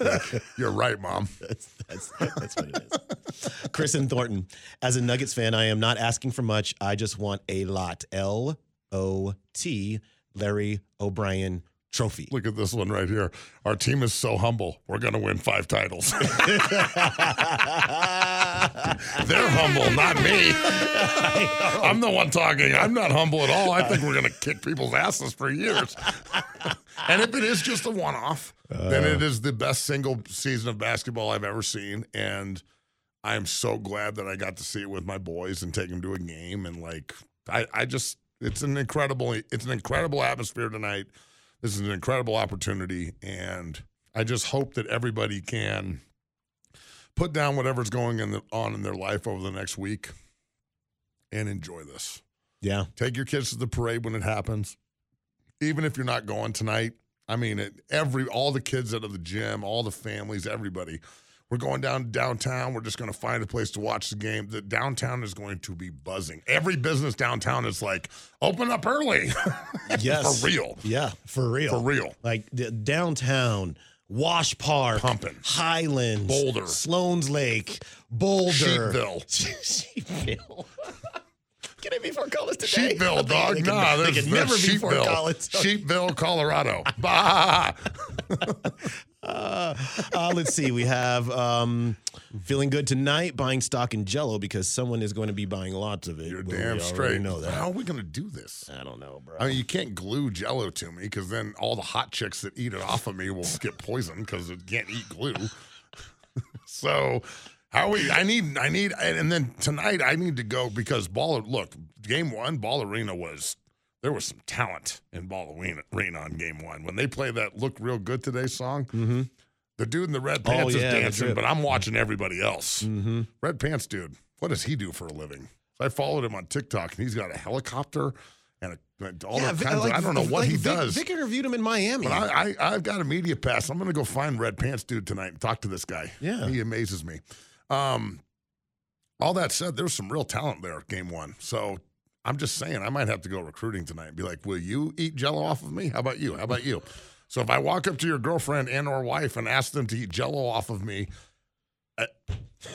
S4: Like, [LAUGHS] You're right, mom. [LAUGHS]
S6: That's, that's, that's what it is. Chris and Thornton. As a Nuggets fan, I am not asking for much. I just want a lot. L O T, Larry O'Brien trophy.
S4: Look at this one right here. Our team is so humble. We're going to win five titles. [LAUGHS] [LAUGHS] They're humble, not me. [LAUGHS] I'm the one talking. I'm not humble at all. I think we're going to kick people's asses for years. [LAUGHS] and if it is just a one off, then it is the best single season of basketball I've ever seen. And I'm so glad that I got to see it with my boys and take them to a game. And like, I, I just, it's an incredible, it's an incredible atmosphere tonight. This is an incredible opportunity. And I just hope that everybody can put down whatever's going in the, on in their life over the next week and enjoy this.
S6: Yeah.
S4: Take your kids to the parade when it happens. Even if you're not going tonight, I mean, it, every all the kids out of the gym, all the families, everybody. We're going down downtown. We're just going to find a place to watch the game. The downtown is going to be buzzing. Every business downtown is like, open up early. [LAUGHS]
S6: Yes.
S4: For real.
S6: Yeah, for real.
S4: For real.
S6: Like d- downtown, Wash Park,
S4: Pumping.
S6: Highlands,
S4: Boulder.
S6: Sloan's Lake, Boulder,
S4: Sheepville. [LAUGHS]
S6: Sheepville. Can it be Fort Collins today?
S4: Sheepville,
S6: I think
S4: dog.
S6: They can,
S4: nah, there's, there's
S6: never be Fort
S4: Sheepville.
S6: Collins.
S4: Sheepville, Colorado. bah. [LAUGHS] [LAUGHS]
S6: Uh, [LAUGHS] uh, let's see. We have um, feeling good tonight, buying stock in Jello because someone is going to be buying lots of it.
S4: You're
S6: Well,
S4: damn straight.
S6: Know that.
S4: How are we going to do this?
S6: I don't know, bro.
S4: I mean, you can't glue Jello to me because then all the hot chicks that eat it off of me will get poisoned because it can't eat glue. [LAUGHS] so, how are we? I need, I need, and then tonight I need to go because Ball. Look, game one, Ball Arena was there was some talent in Ball Arena, on game one when they play that "Look Real Good Today" song.
S6: Mm-hmm.
S4: The dude in the red
S6: Oh,
S4: pants
S6: yeah,
S4: is dancing, but I'm watching everybody else.
S6: Mm-hmm.
S4: Red pants dude, what does he do for a living? I followed him on TikTok, and he's got a helicopter and a, all
S6: Yeah,
S4: kinds
S6: like,
S4: of. I don't know what
S6: like
S4: he
S6: Vic,
S4: does.
S6: Vic interviewed him in Miami.
S4: But I, I, I've got a media pass. I'm going to go find Red Pants Dude tonight and talk to this guy.
S6: Yeah.
S4: He amazes me. Um, all that said, there's some real talent there, game one. So I'm just saying, I might have to go recruiting tonight and be like, will you eat jello off of me? How about you? How about you? So if I walk up to your girlfriend and or wife and ask them to eat jello off of me, uh,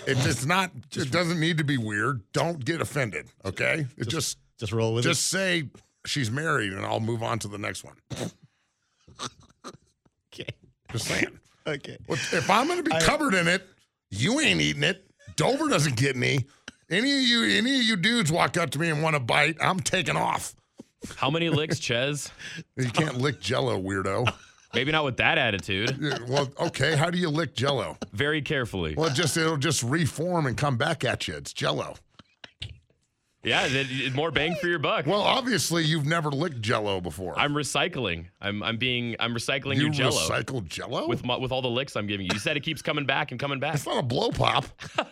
S4: it, it's not, it doesn't need to be weird. Don't get offended, okay? It just,
S6: just roll with it.
S4: just say she's married and I'll move on to the next one.
S6: Okay.
S4: Just saying.
S6: Okay.
S4: Well, If I'm going to be
S6: I-
S4: covered in it, you ain't eating it. Dover doesn't get any. Any of you, any of you dudes walk up to me and want to bite, I'm taking off.
S7: How many licks, [LAUGHS] Chez?
S4: You can't lick Jello, weirdo.
S7: Maybe not with that attitude.
S4: Yeah, well, okay. How do you lick Jello?
S7: Very carefully.
S4: Well, it just it'll just reform and come back at you. It's Jello.
S7: Yeah, more bang for your buck.
S4: Well, obviously you've never licked Jello before.
S7: I'm recycling. I'm I'm being I'm recycling
S4: you
S7: your Jello
S4: recycle Jello
S7: with my, with all the licks I'm giving you. You said it keeps coming back and coming back.
S4: It's not a blow pop.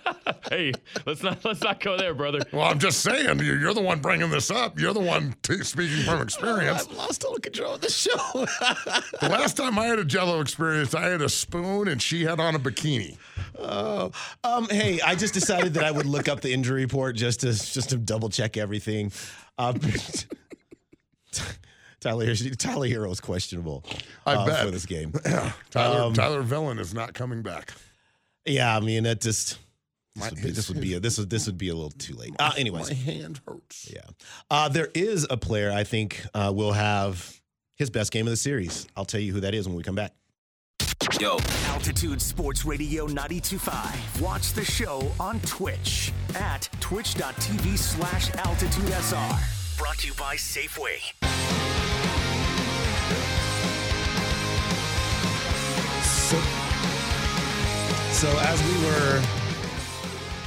S4: [LAUGHS]
S7: hey, let's not let's not go there, brother.
S4: Well, I'm just saying, you- you're the one bringing this up. You're the one t- speaking from experience. [LAUGHS]
S6: I've lost all control of the show. [LAUGHS]
S4: The last time I had a Jello experience, I had a spoon and she had on a bikini.
S6: Oh, um, hey, I just decided that I would look up the injury report just to just to double check everything. Um, Tyler [LAUGHS] Tyler Herro is questionable.
S4: I
S6: uh,
S4: bet.
S6: for this game. [CLEARS THROAT]
S4: Tyler
S6: Um,
S4: Tyler Villain is not coming back.
S6: Yeah, I mean that just this would be this would [LAUGHS] be a, this would this would be a little too late. Uh, anyways,
S4: My hand hurts.
S6: yeah, uh, there is a player I think uh, will have his best game of the series. I'll tell you who that is when we come back.
S2: Yo. Altitude Sports Radio 925. Watch the show on Twitch at twitch.tv slash altitudesr. Brought to you by Safeway.
S6: So, so as we were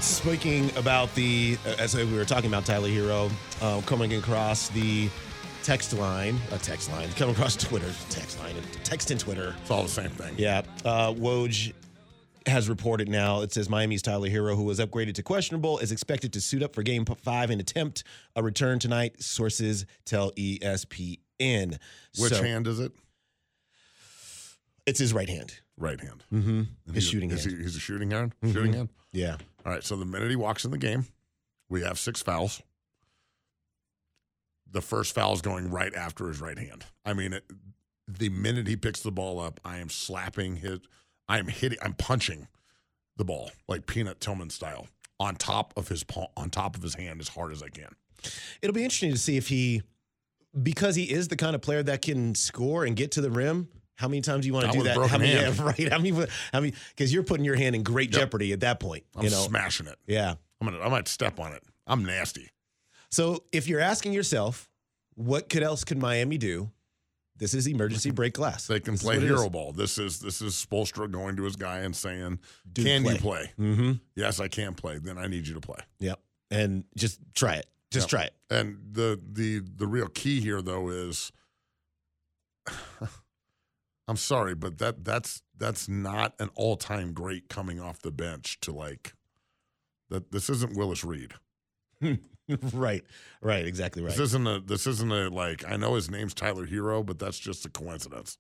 S6: speaking about the, as we were talking about Tyler Herro uh, coming across the text line, a text line, coming across Twitter, text line, text and Twitter.
S4: It's all the same thing.
S6: Yeah. Uh, Woj has reported now. It says Miami's Tyler Herro, who was upgraded to questionable, is expected to suit up for game five and attempt a return tonight. Sources tell E ESPN.
S4: Which
S6: So,
S4: hand is it?
S6: It's his right hand.
S4: Right hand.
S6: Mm-hmm. His
S4: he's-
S6: shooting hand.
S4: He, he's a shooting hand?
S6: Mhm.
S4: Shooting hand?
S6: Yeah.
S4: All right. So the minute he walks in the game, we have six fouls. The first foul is going right after his right hand. I mean, it, the minute he picks the ball up, I am slapping his, I am hitting, I'm punching the ball like Peanut Tillman style on top of his palm, on top of his hand as hard as I can.
S6: It'll be interesting to see if he, because he is the kind of player that can score and get to the rim. How many times do you want to do that? How many, yeah, [LAUGHS] right? How many? How many? Because you're putting your hand in great
S4: Yep.
S6: jeopardy at that point.
S4: I'm
S6: you know.
S4: smashing it.
S6: Yeah.
S4: I'm gonna, I might step on it. I'm nasty.
S6: So if you're asking yourself, what could else could Miami do? This is emergency break glass.
S4: They can
S6: This
S4: play hero ball. This is this is Spoelstra going to his guy and saying,
S6: Dude,
S4: "Can
S6: play."
S4: you play?"
S6: Mm-hmm.
S4: Yes, I can play. Then I need you to play.
S6: Yep. And just try it. Just try it.
S4: And the the the real key here though is [SIGHS] I'm sorry, but that that's that's not an all-time great coming off the bench to like that this isn't Willis Reed. [LAUGHS]
S6: right. Right. Exactly right.
S4: This isn't a this isn't a like I know his name's Tyler Herro, but that's just a coincidence.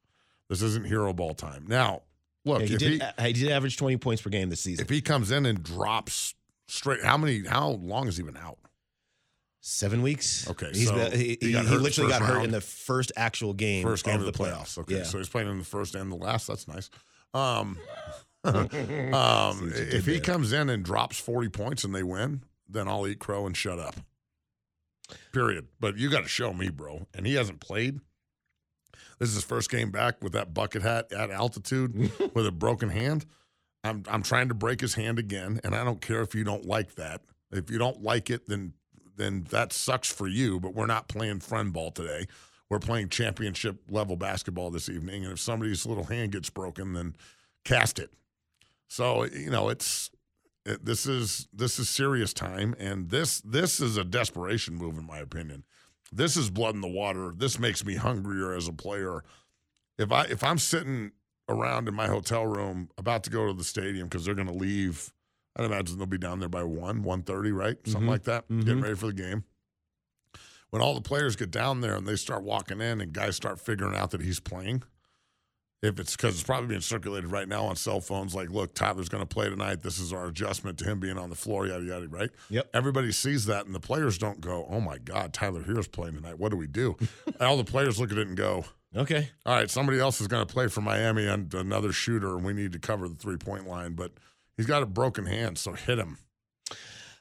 S4: This isn't hero ball time. Now, look,
S6: Yeah, he,
S4: if
S6: did,
S4: he
S6: he did average 20 points per game this season.
S4: if he comes in and drops straight how many how long has he been out?
S6: Seven weeks.
S4: Okay,
S6: He's
S4: so
S6: been- he,
S4: he got
S6: he
S4: the
S6: literally got hurt
S4: round?
S6: in the first actual game,
S4: First game
S6: of
S4: of the playoffs. Okay,
S6: Yeah.
S4: so he's playing in the first and the last. That's nice. Um, [LAUGHS] um, if he
S6: there.
S4: comes in and drops forty points and they win, then I'll eat crow and shut up. Period. But you got to show me, bro. And he hasn't played. This is his first game back with that bucket hat at altitude [LAUGHS] with a broken hand. I'm I'm trying to break his hand again, and I don't care if you don't like that. If you don't like it, then then that sucks for you. But we're not playing friend ball today. We're playing championship level basketball this evening, and if somebody's little hand gets broken, then cast it. So you know it's it, this is this is serious time, and this this is a desperation move in my opinion. This is blood in the water. This makes me hungrier as a player. If I if I'm sitting around in my hotel room about to go to the stadium because they're going to leave, I'd imagine they'll be down there by one one thirty, right? Something
S6: Mhm.
S4: like that. Getting
S6: Mhm.
S4: ready for the game. When all the players get down there and they start walking in and guys start figuring out that he's playing, if it's because it's probably being circulated right now on cell phones, like, look, Tyler's going to play tonight. This is our adjustment to him being on the floor, yada, yada, right?
S6: Yep.
S4: Everybody sees that, and the players don't go, oh my God, Tyler Herro's playing tonight. What do we do? [LAUGHS] all the players look at it and go,
S6: Okay.
S4: all right, somebody else is going to play for Miami and another shooter, and we need to cover the three point line. But he's got a broken hand, so hit him.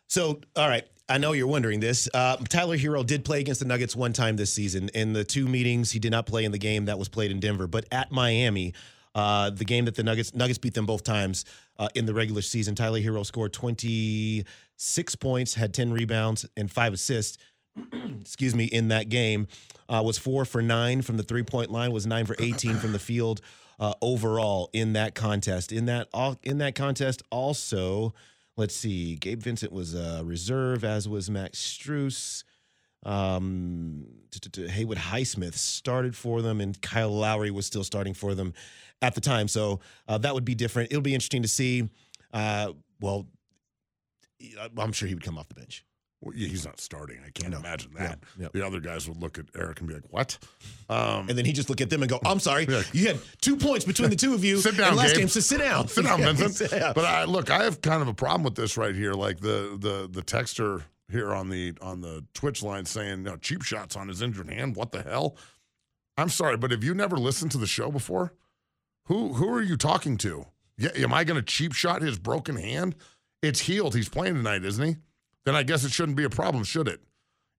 S6: So, all right. I know you're wondering this. Uh, Tyler Herro did play against the Nuggets one time this season. In the two meetings, he did not play in the game that was played in Denver, but at Miami, uh, the game that the Nuggets Nuggets beat them both times uh, in the regular season. Tyler Herro scored 26 points, had 10 rebounds, and five assists. [CLEARS THROAT] excuse me, in that game. Uh, was four for nine from the three point line. Was nine for 18 from the field uh, overall in that contest. In that all in that contest, also, let's see. Gabe Vincent was a reserve, as was Max Strus. Um, Haywood Highsmith started for them, and Kyle Lowry was still starting for them at the time. So uh, that would be different. It'll be interesting to see. Uh, well, I'm sure he would come off the bench.
S4: Well, he's not starting. I can't
S6: No.
S4: imagine
S6: Yeah,
S4: that.
S6: yep.
S4: The other guys would look at Eric and be like, "What?" Um,
S6: And then he just look at them and go, "I'm sorry,
S4: Yeah.
S6: you had two points between the two of you. [LAUGHS]
S4: Sit down,
S6: last
S4: Gabe.
S6: game, so sit down, [LAUGHS]
S4: Sit down, Vincent. [LAUGHS]
S6: down.
S4: But I look, I have kind of a problem with this right here. Like the the the texter here on the on the Twitch line saying, "No cheap shots on his injured hand." What the hell? I'm sorry, but have you never listened to the show before? Who who are you talking to? Yeah, am I going to cheap shot his broken hand? It's healed. He's playing tonight, isn't he? Then I guess it shouldn't be a problem, should it?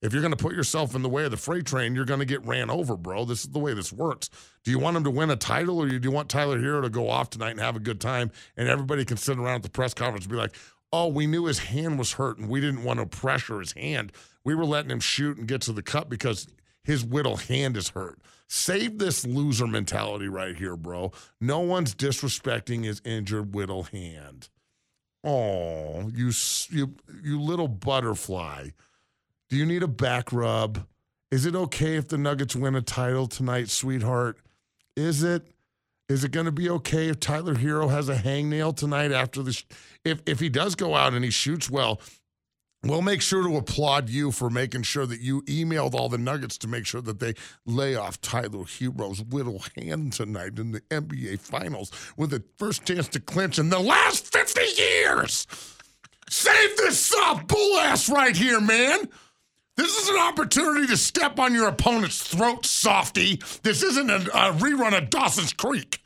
S4: If you're going to put yourself in the way of the freight train, you're going to get ran over, bro. This is the way this works. Do you want him to win a title or do you want Tyler Herro to go off tonight and have a good time and everybody can sit around at the press conference and be like, oh, we knew his hand was hurt and we didn't want to pressure his hand. We were letting him shoot and get to the cup because his whittle hand is hurt. Save this loser mentality right here, bro. No one's disrespecting his injured whittle hand. Oh, you, you, you little butterfly. Do you need a back rub? Is it okay if the Nuggets win a title tonight, sweetheart? Is it? Is it going to be okay if Tyler Herro has a hangnail tonight after this? If if he does go out and he shoots well, we'll make sure to applaud you for making sure that you emailed all the Nuggets to make sure that they lay off Tyler Herro's little hand tonight in the NBA Finals with the first chance to clinch in the last 50 years. Save this soft bull ass right here, man. This is an opportunity to step on your opponent's throat, softy. This isn't a, a rerun of Dawson's Creek.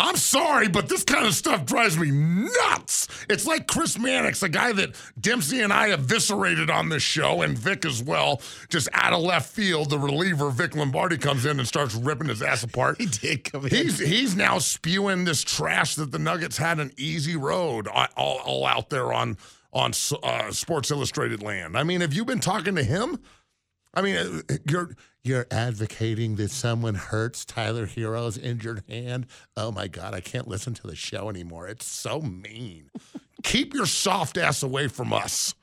S4: I'm sorry, but this kind of stuff drives me nuts. It's like Chris Mannix, a guy that Dempsey and I eviscerated on this show, and Vic as well. Just out of left field, the reliever Vic Lombardi comes in and starts ripping his ass apart.
S6: he did come in.
S4: He's he's now spewing this trash that the Nuggets had an easy road all, all, all out there on on uh, Sports Illustrated land. I mean, have you been talking to him? I mean, uh, you're you're advocating that someone hurts Tyler Herro's injured hand. Oh my God, I can't listen to the show anymore. It's so mean. Keep your soft ass away from us.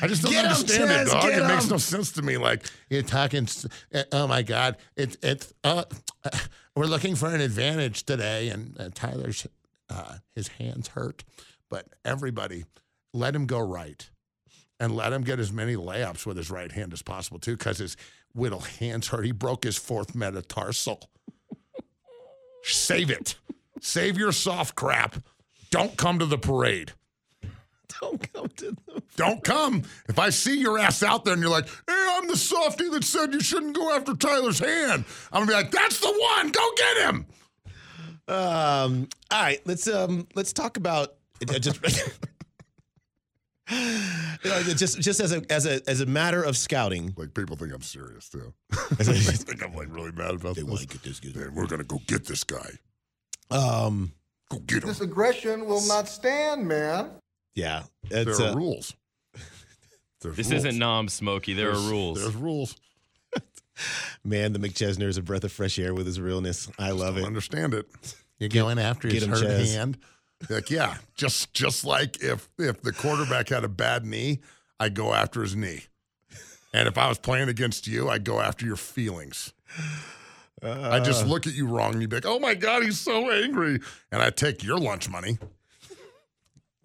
S4: I just don't
S6: Get
S4: understand it,
S6: Chez,
S4: dog. It makes no sense to me. Like you're talking. uh, Oh my God, it's it's. Uh, uh, we're looking for an advantage today, and uh, Tyler's uh, his hands hurt, but everybody let him go right, and let him get as many layups with his right hand as possible too, because his whittle hands hurt. He broke his fourth metatarsal. Save it. Save your soft crap. Don't come to the parade.
S6: Don't come to the.
S4: Don't come. If I see your ass out there and you're like, hey, I'm the softy that said you shouldn't go after Tyler's hand, I'm gonna be like, that's the one. Go get him.
S6: Um. All right. Let's um. Let's talk about [LAUGHS] just. You know, just just as a as a as a matter of scouting,
S4: Like people think I'm serious too. [LAUGHS] they think I'm like really mad about
S6: they
S4: this.
S6: want get this good.
S4: Man, we're gonna go get this guy.
S6: Um.
S4: Go get him.
S11: This aggression will not stand, man.
S6: Yeah.
S4: There
S6: It's
S4: are
S6: uh,
S4: rules. [LAUGHS] There's
S7: This
S4: rules.
S7: isn't Nam Smokey. There
S4: There's-
S7: are rules.
S4: There's rules. [LAUGHS]
S6: man. The McChesner is a breath of fresh air with his realness. I love
S4: Don't
S6: it.
S4: understand it. You're going after
S6: get
S4: his
S6: him,
S4: hurt
S6: Chez.
S4: hand. Like, yeah, just just like if if the quarterback had a bad knee, I'd go after his knee. And if I was playing against you, I'd go after your feelings. I just look at you wrong and you'd be like, oh my God, he's so angry. And I take your lunch money.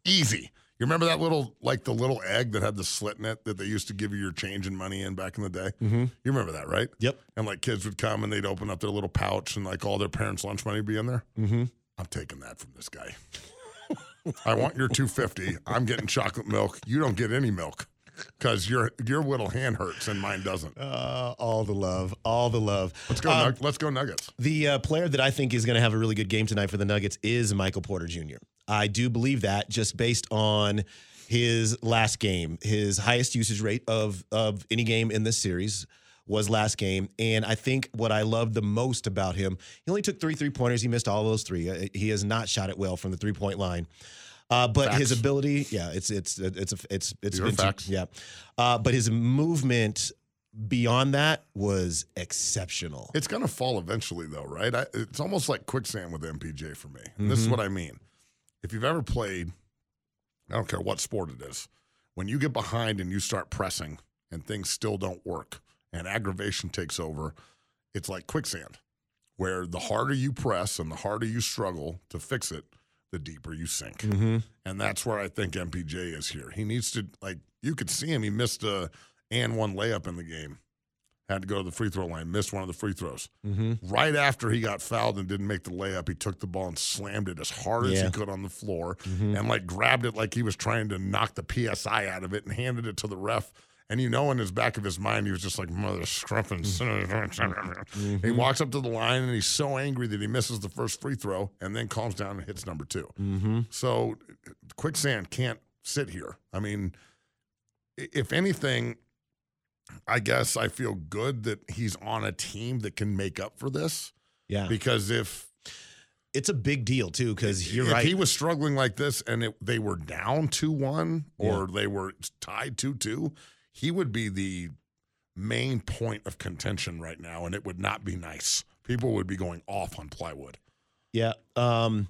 S4: Easy. You remember that little, like the little egg that had the slit in it that they used to give you your change and money in back in the day?
S6: Mm-hmm.
S4: You remember that, right?
S6: Yep.
S4: And like kids would come and they'd open up their little pouch and like all their parents' lunch money would be in there.
S6: Mm-hmm.
S4: I'm taking that from this guy. I want your 250. I'm getting chocolate milk. You don't get any milk because your your little hand hurts and mine doesn't.
S6: Uh, all the love, all the love.
S4: Let's go.
S6: Um,
S4: let's go Nuggets.
S6: The uh, player that I think is going to have a really good game tonight for the Nuggets is Michael Porter Jr. I do believe that just based on his last game, his highest usage rate of of any game in this series was last game, and I think what I loved the most about him, he only took three three pointers. He missed all those three. Uh, He has not shot it well from the three point line. Uh, but his ability, yeah, it's it's it's it's it's it's
S4: are
S6: been too-
S4: facts.
S6: yeah. Uh, but his movement beyond that was exceptional.
S4: It's going to fall eventually, though, right? I, it's almost like quicksand with MPJ for me. And this is
S6: Mhm.
S4: what I mean. If you've ever played, I don't care what sport it is, when you get behind and you start pressing and things still don't work and aggravation takes over, it's like quicksand, where the harder you press and the harder you struggle to fix it, the deeper you sink.
S6: Mm-hmm.
S4: And that's where I think MPJ is here. He needs to like you could see him. He missed a and one layup in the game. Had to go to the free throw line, missed one of the free throws.
S6: Mm-hmm.
S4: Right after he got fouled and didn't make the layup, he took the ball and slammed it as hard as he could on the floor
S6: Mhm.
S4: and like grabbed it like he was trying to knock the PSI out of it and handed it to the ref. And you know, in his back of his mind, he was just like, Mother scruffing. [LAUGHS]
S6: Mm-hmm.
S4: He walks up to the line and he's so angry that he misses the first free throw and then calms down and hits number two.
S6: Mm-hmm.
S4: So quicksand can't sit here. I mean, if anything, I guess I feel good that he's on a team that can make up for this.
S6: Yeah.
S4: Because if
S6: It's a big deal too, because you're
S4: if
S6: right.
S4: he was struggling like this and it, they were down two one or they were tied two two, he would be the main point of contention right now, and it would not be nice. People would be going off on plywood.
S6: Yeah. Um,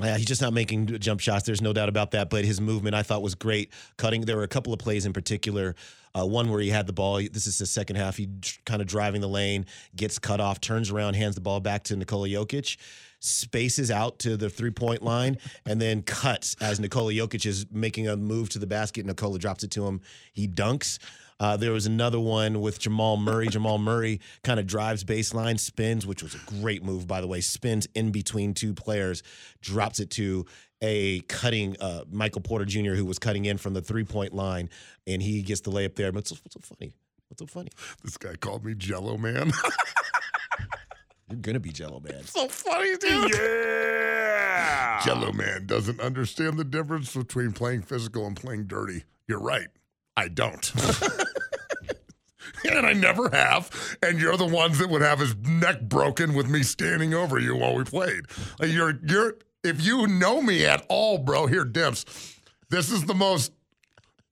S6: yeah, he's just not making jump shots. There's no doubt about that. But his movement, I thought, was great. Cutting. There were a couple of plays in particular. Uh, one where he had the ball. This is the second half. He kind of driving the lane, gets cut off, turns around, hands the ball back to Nikola Jokic, spaces out to the three point line, and then cuts as Nikola Jokic is making a move to the basket. Nikola drops it to him. He dunks. Uh, there was another one with Jamal Murray. Jamal Murray kind of drives baseline, spins, which was a great move, by the way. Spins in between two players, drops it to a cutting uh, Michael Porter Jr., who was cutting in from the three point line, and he gets the layup there. But what's, what's so funny? What's so funny?
S4: This guy called me Jello Man. [LAUGHS]
S6: You're gonna be Jello man.
S4: so funny, dude. Yeah. Jello Man doesn't understand the difference between playing physical and playing dirty. You're right. I don't. [LAUGHS] and I never have. And you're the ones that would have his neck broken with me standing over you while we played. You're you're if you know me at all, bro, here, Demps. This is the most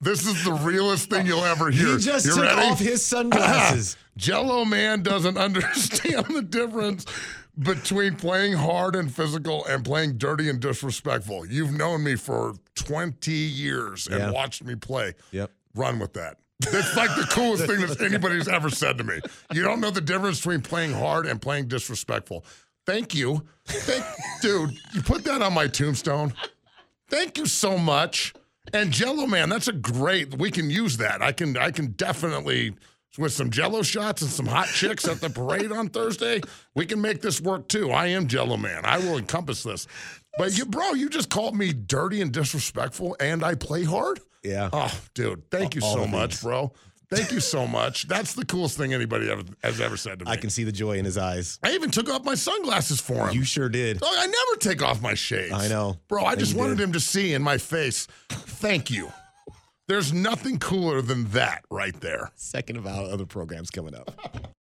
S4: this is the realest thing you'll ever hear.
S6: He just
S4: You
S6: took
S4: ready?
S6: off his sunglasses. [LAUGHS]
S4: Jello man doesn't understand the difference between playing hard and physical and playing dirty and disrespectful. You've known me for 20 years and
S6: Yeah.
S4: watched me play.
S6: Yep.
S4: Run with that. That's like the coolest thing that [LAUGHS] anybody's ever said to me. You don't know the difference between playing hard and playing disrespectful. Thank you. Thank, dude, you put that on my tombstone. Thank you so much. And Jello Man, that's a great. We can use that. I can. I can definitely with some Jello shots and some hot chicks at the parade on Thursday. We can make this work too. I am Jello Man. I will encompass this. But you, bro, you just called me dirty and disrespectful, and I play hard.
S6: Yeah.
S4: Oh, dude, thank you
S6: All
S4: so much, bro. Thank you so much. That's the coolest thing anybody ever has ever said to me.
S6: I can see the joy in his eyes.
S4: I even took off my sunglasses for him.
S6: You sure did.
S4: Oh, I never take off my shades.
S6: I know.
S4: Bro, I just wanted
S6: did.
S4: him to see in my face, thank you. There's nothing cooler than that right there.
S6: Second of our other programs coming up.